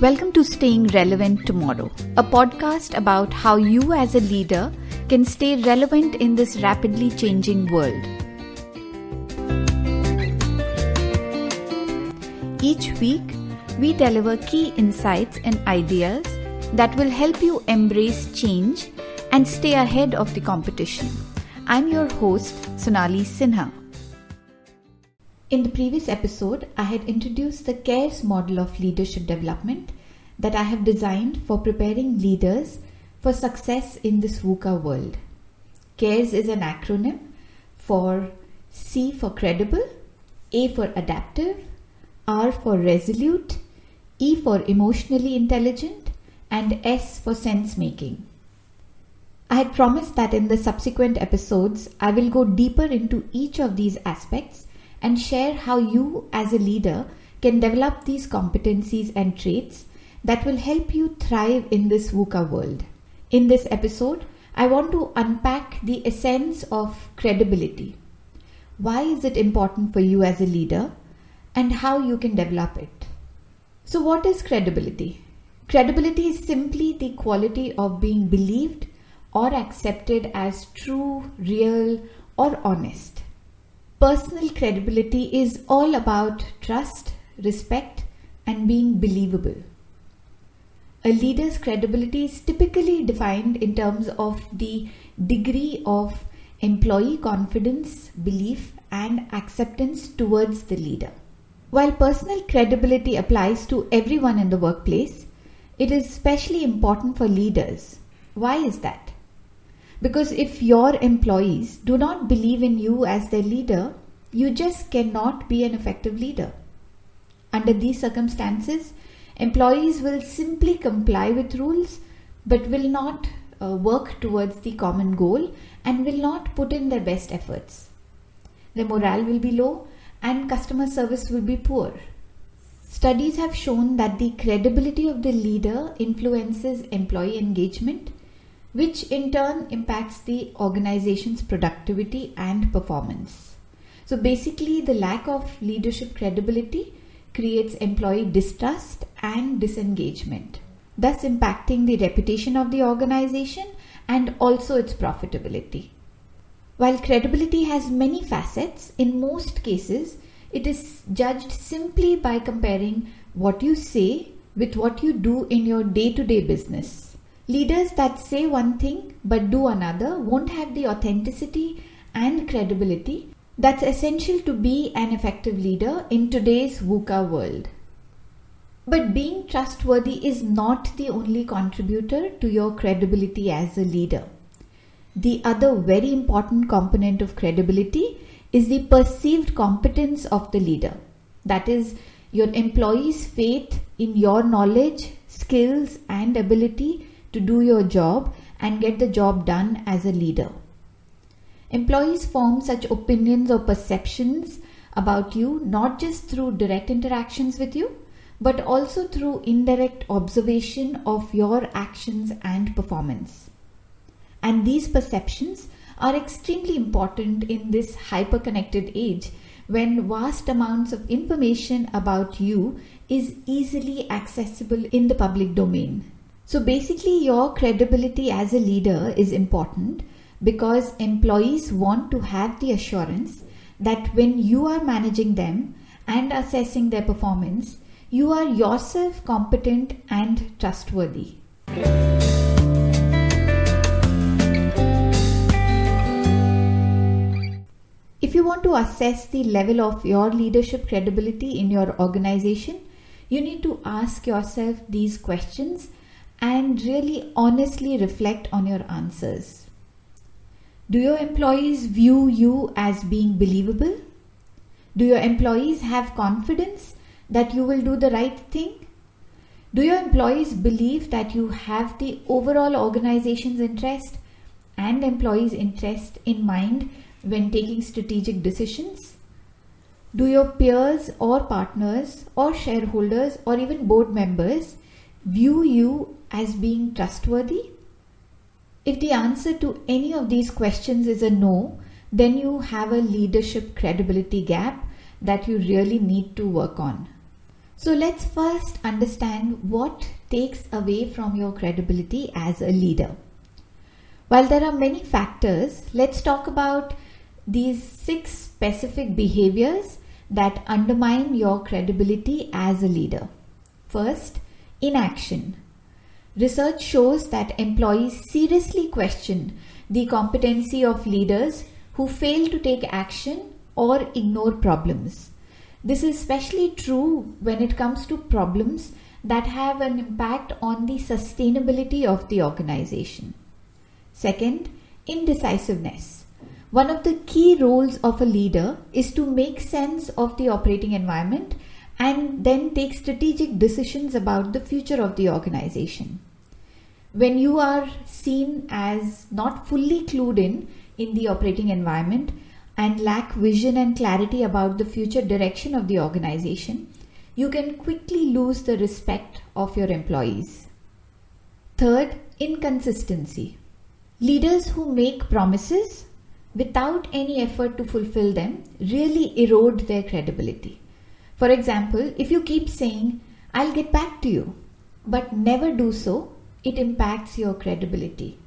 Welcome to Staying Relevant Tomorrow, a podcast about how you as a leader can stay relevant in this rapidly changing world. Each week, we deliver key insights and ideas that will help you embrace change and stay ahead of the competition. I'm your host, Sonali Sinha. In the previous episode, I had introduced the CARES model of leadership development that I have designed for preparing leaders for success in this VUCA world. CARES is an acronym for C for credible, A for adaptive, R for resolute, E for emotionally intelligent, and S for sense making. I had promised that in the subsequent episodes, I will go deeper into each of these aspects and share how you, as a leader, can develop these competencies and traits that will help you thrive in this VUCA world. In this episode, I want to unpack the essence of credibility. Why is it important for you as a leader and how you can develop it? So, what is credibility? Credibility is simply the quality of being believed or accepted as true, real, or honest. Personal credibility is all about trust, respect, and being believable. A leader's credibility is typically defined in terms of the degree of employee confidence, belief, and acceptance towards the leader. While personal credibility applies to everyone in the workplace, it is especially important for leaders. Why is that? Because if your employees do not believe in you as their leader, you just cannot be an effective leader. Under these circumstances, employees will simply comply with rules but will not uh, work towards the common goal and will not put in their best efforts. The morale will be low and customer service will be poor. Studies have shown that the credibility of the leader influences employee engagement which in turn impacts the organization's productivity and performance. So basically, the lack of leadership credibility creates employee distrust and disengagement, thus impacting the reputation of the organization and also its profitability. While credibility has many facets, in most cases, it is judged simply by comparing what you say with what you do in your day to day business. Leaders that say one thing but do another won't have the authenticity and credibility that's essential to be an effective leader in today's VUCA world. But being trustworthy is not the only contributor to your credibility as a leader. The other very important component of credibility is the perceived competence of the leader. That is, your employees' faith in your knowledge, skills, and ability to do your job and get the job done as a leader. Employees form such opinions or perceptions about you not just through direct interactions with you, but also through indirect observation of your actions and performance. And these perceptions are extremely important in this hyper connected age when vast amounts of information about you is easily accessible in the public domain. So basically, your credibility as a leader is important because employees want to have the assurance that when you are managing them and assessing their performance, you are yourself competent and trustworthy. If you want to assess the level of your leadership credibility in your organization, you need to ask yourself these questions and really honestly reflect on your answers. Do your employees view you as being believable? Do your employees have confidence that you will do the right thing? Do your employees believe that you have the overall organization's interest and employees' interest in mind when taking strategic decisions? Do your peers or partners or shareholders or even board members view you as being trustworthy? If the answer to any of these questions is a no, then you have a leadership credibility gap that you really need to work on. So let's first understand what takes away from your credibility as a leader. While there are many factors, let's talk about these six specific behaviors that undermine your credibility as a leader. First, inaction. Research shows that employees seriously question the competency of leaders who fail to take action or ignore problems. This is especially true when it comes to problems that have an impact on the sustainability of the organization. Second, indecisiveness. One of the key roles of a leader is to make sense of the operating environment and then take strategic decisions about the future of the organization. When you are seen as not fully clued in in the operating environment and lack vision and clarity about the future direction of the organization, you can quickly lose the respect of your employees. Third, inconsistency. Leaders who make promises without any effort to fulfill them really erode their credibility. For example, if you keep saying, I'll get back to you, but never do so, it impacts your credibility.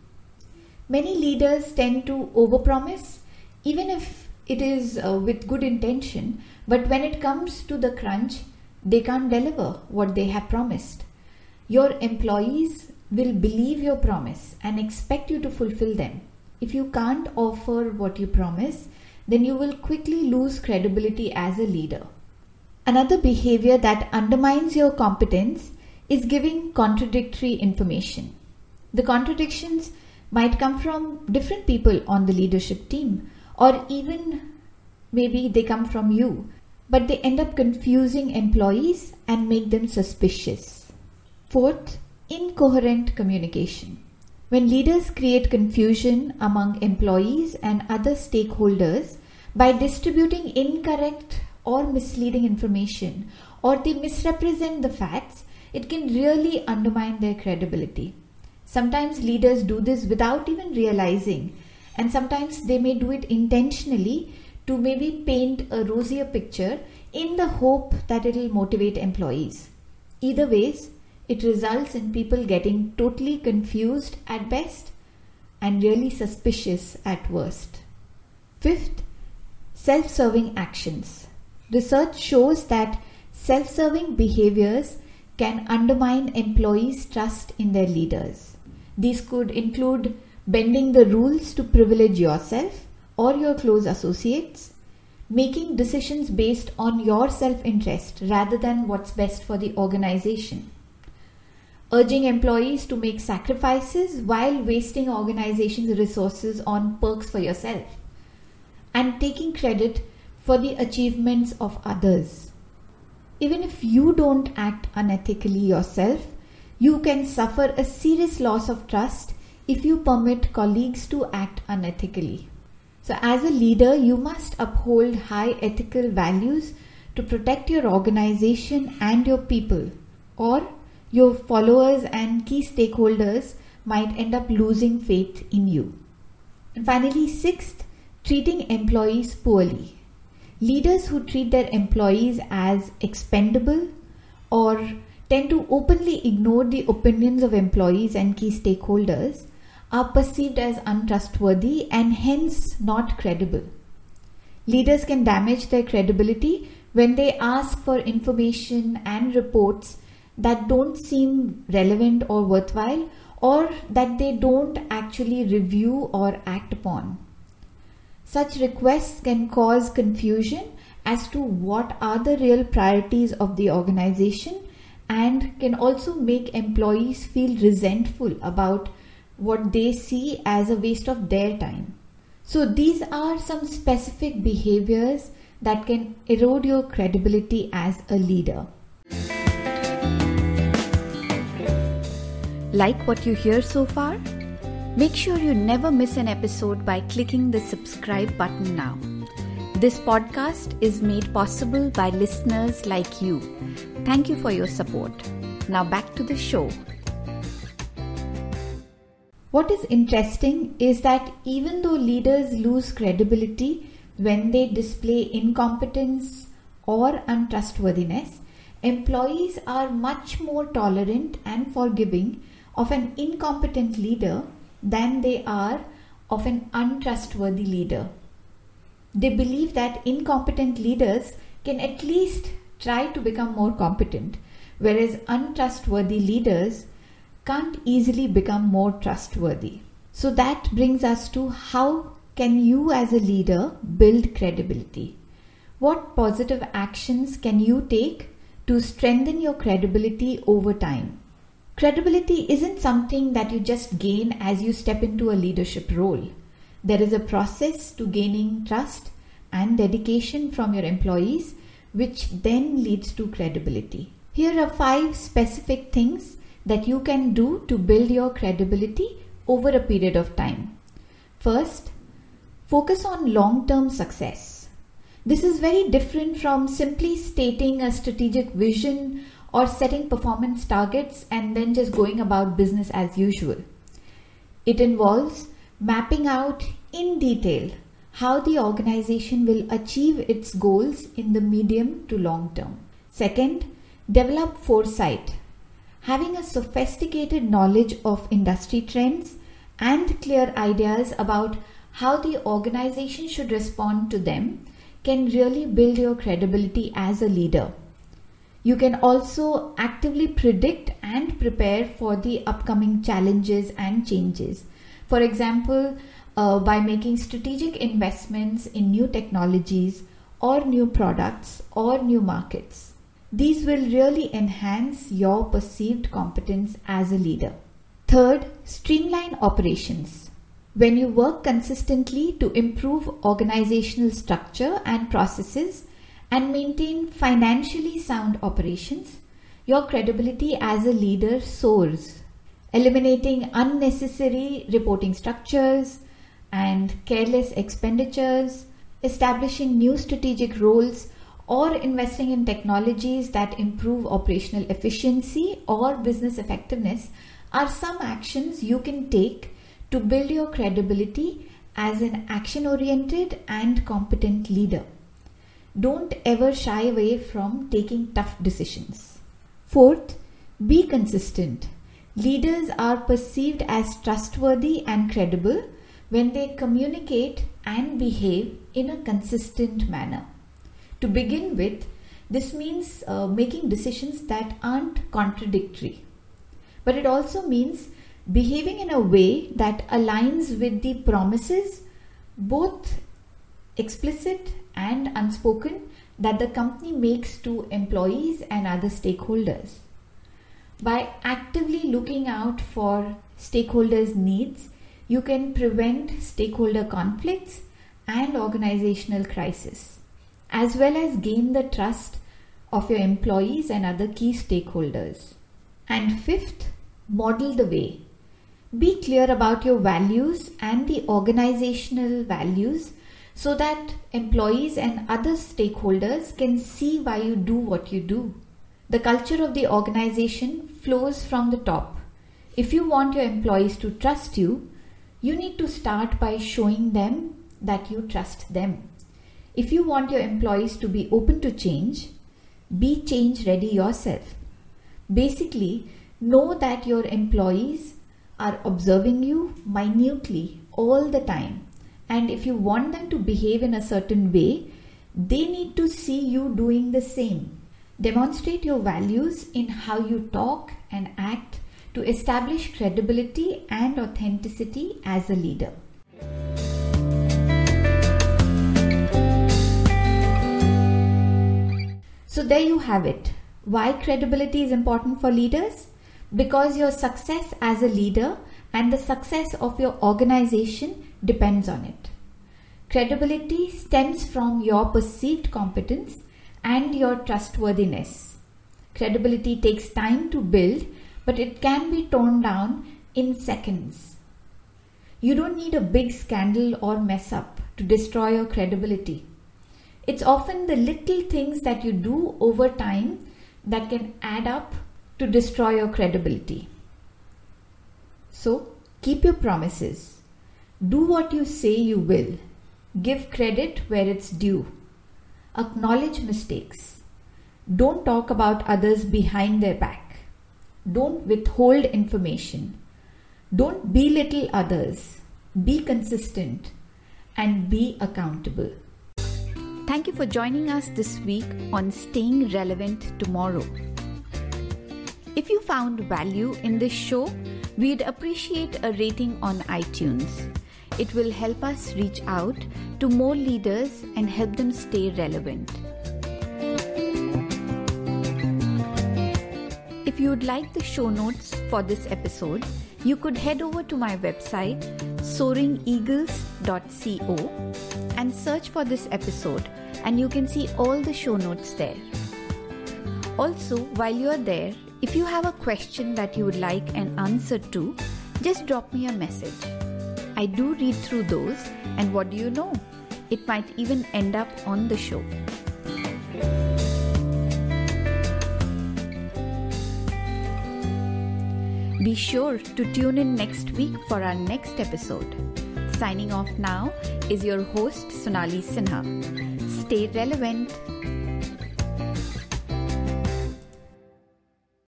Many leaders tend to overpromise, even if it is uh, with good intention, but when it comes to the crunch, they can't deliver what they have promised. Your employees will believe your promise and expect you to fulfill them. If you can't offer what you promise, then you will quickly lose credibility as a leader. Another behavior that undermines your competence is giving contradictory information. The contradictions might come from different people on the leadership team, or even maybe they come from you, but they end up confusing employees and make them suspicious. Fourth, incoherent communication. When leaders create confusion among employees and other stakeholders by distributing incorrect or misleading information or they misrepresent the facts, it can really undermine their credibility. Sometimes leaders do this without even realizing, and sometimes they may do it intentionally to maybe paint a rosier picture in the hope that it will motivate employees. Either ways, it results in people getting totally confused at best and really suspicious at worst. Fifth, self serving actions. Research shows that self serving behaviors can undermine employees' trust in their leaders. These could include bending the rules to privilege yourself or your close associates, making decisions based on your self interest rather than what's best for the organization, urging employees to make sacrifices while wasting organization's resources on perks for yourself, and taking credit for the achievements of others. Even if you don't act unethically yourself, you can suffer a serious loss of trust if you permit colleagues to act unethically. So, as a leader, you must uphold high ethical values to protect your organization and your people, or your followers and key stakeholders might end up losing faith in you. And finally, sixth, treating employees poorly. Leaders who treat their employees as expendable or tend to openly ignore the opinions of employees and key stakeholders are perceived as untrustworthy and hence not credible. Leaders can damage their credibility when they ask for information and reports that don't seem relevant or worthwhile or that they don't actually review or act upon. Such requests can cause confusion as to what are the real priorities of the organization and can also make employees feel resentful about what they see as a waste of their time. So, these are some specific behaviors that can erode your credibility as a leader. Like what you hear so far? Make sure you never miss an episode by clicking the subscribe button now. This podcast is made possible by listeners like you. Thank you for your support. Now back to the show. What is interesting is that even though leaders lose credibility when they display incompetence or untrustworthiness, employees are much more tolerant and forgiving of an incompetent leader than they are of an untrustworthy leader. They believe that incompetent leaders can at least try to become more competent, whereas untrustworthy leaders can't easily become more trustworthy. So that brings us to how can you as a leader build credibility? What positive actions can you take to strengthen your credibility over time? Credibility isn't something that you just gain as you step into a leadership role. There is a process to gaining trust and dedication from your employees, which then leads to credibility. Here are five specific things that you can do to build your credibility over a period of time. First, focus on long term success. This is very different from simply stating a strategic vision or setting performance targets and then just going about business as usual. It involves mapping out in detail how the organization will achieve its goals in the medium to long term. Second, develop foresight. Having a sophisticated knowledge of industry trends and clear ideas about how the organization should respond to them can really build your credibility as a leader. You can also actively predict and prepare for the upcoming challenges and changes. For example, uh, by making strategic investments in new technologies or new products or new markets. These will really enhance your perceived competence as a leader. Third, streamline operations. When you work consistently to improve organizational structure and processes, and maintain financially sound operations, your credibility as a leader soars. Eliminating unnecessary reporting structures and careless expenditures, establishing new strategic roles, or investing in technologies that improve operational efficiency or business effectiveness are some actions you can take to build your credibility as an action oriented and competent leader. Don't ever shy away from taking tough decisions. Fourth, be consistent. Leaders are perceived as trustworthy and credible when they communicate and behave in a consistent manner. To begin with, this means uh, making decisions that aren't contradictory. But it also means behaving in a way that aligns with the promises, both explicit and unspoken that the company makes to employees and other stakeholders. By actively looking out for stakeholders' needs, you can prevent stakeholder conflicts and organizational crisis, as well as gain the trust of your employees and other key stakeholders. And fifth, model the way. Be clear about your values and the organizational values so that employees and other stakeholders can see why you do what you do. The culture of the organization flows from the top. If you want your employees to trust you, you need to start by showing them that you trust them. If you want your employees to be open to change, be change ready yourself. Basically, know that your employees are observing you minutely all the time and if you want them to behave in a certain way, they need to see you doing the same. Demonstrate your values in how you talk and act to establish credibility and authenticity as a leader. So, there you have it. Why credibility is important for leaders? Because your success as a leader and the success of your organization depends on it. Credibility stems from your perceived competence and your trustworthiness. Credibility takes time to build, but it can be torn down in seconds. You don't need a big scandal or mess up to destroy your credibility. It's often the little things that you do over time that can add up to destroy your credibility. So, keep your promises. Do what you say you will. Give credit where it's due. Acknowledge mistakes. Don't talk about others behind their back. Don't withhold information. Don't belittle others. Be consistent and be accountable. Thank you for joining us this week on Staying Relevant Tomorrow. If you found value in this show, we'd appreciate a rating on iTunes. It will help us reach out to more leaders and help them stay relevant. If you would like the show notes for this episode, you could head over to my website soaringeagles.co and search for this episode and you can see all the show notes there. Also, while you are there, if you have a question that you would like an answer to, just drop me a message. I do read through those, and what do you know? It might even end up on the show. Be sure to tune in next week for our next episode. Signing off now is your host Sonali Sinha. Stay relevant.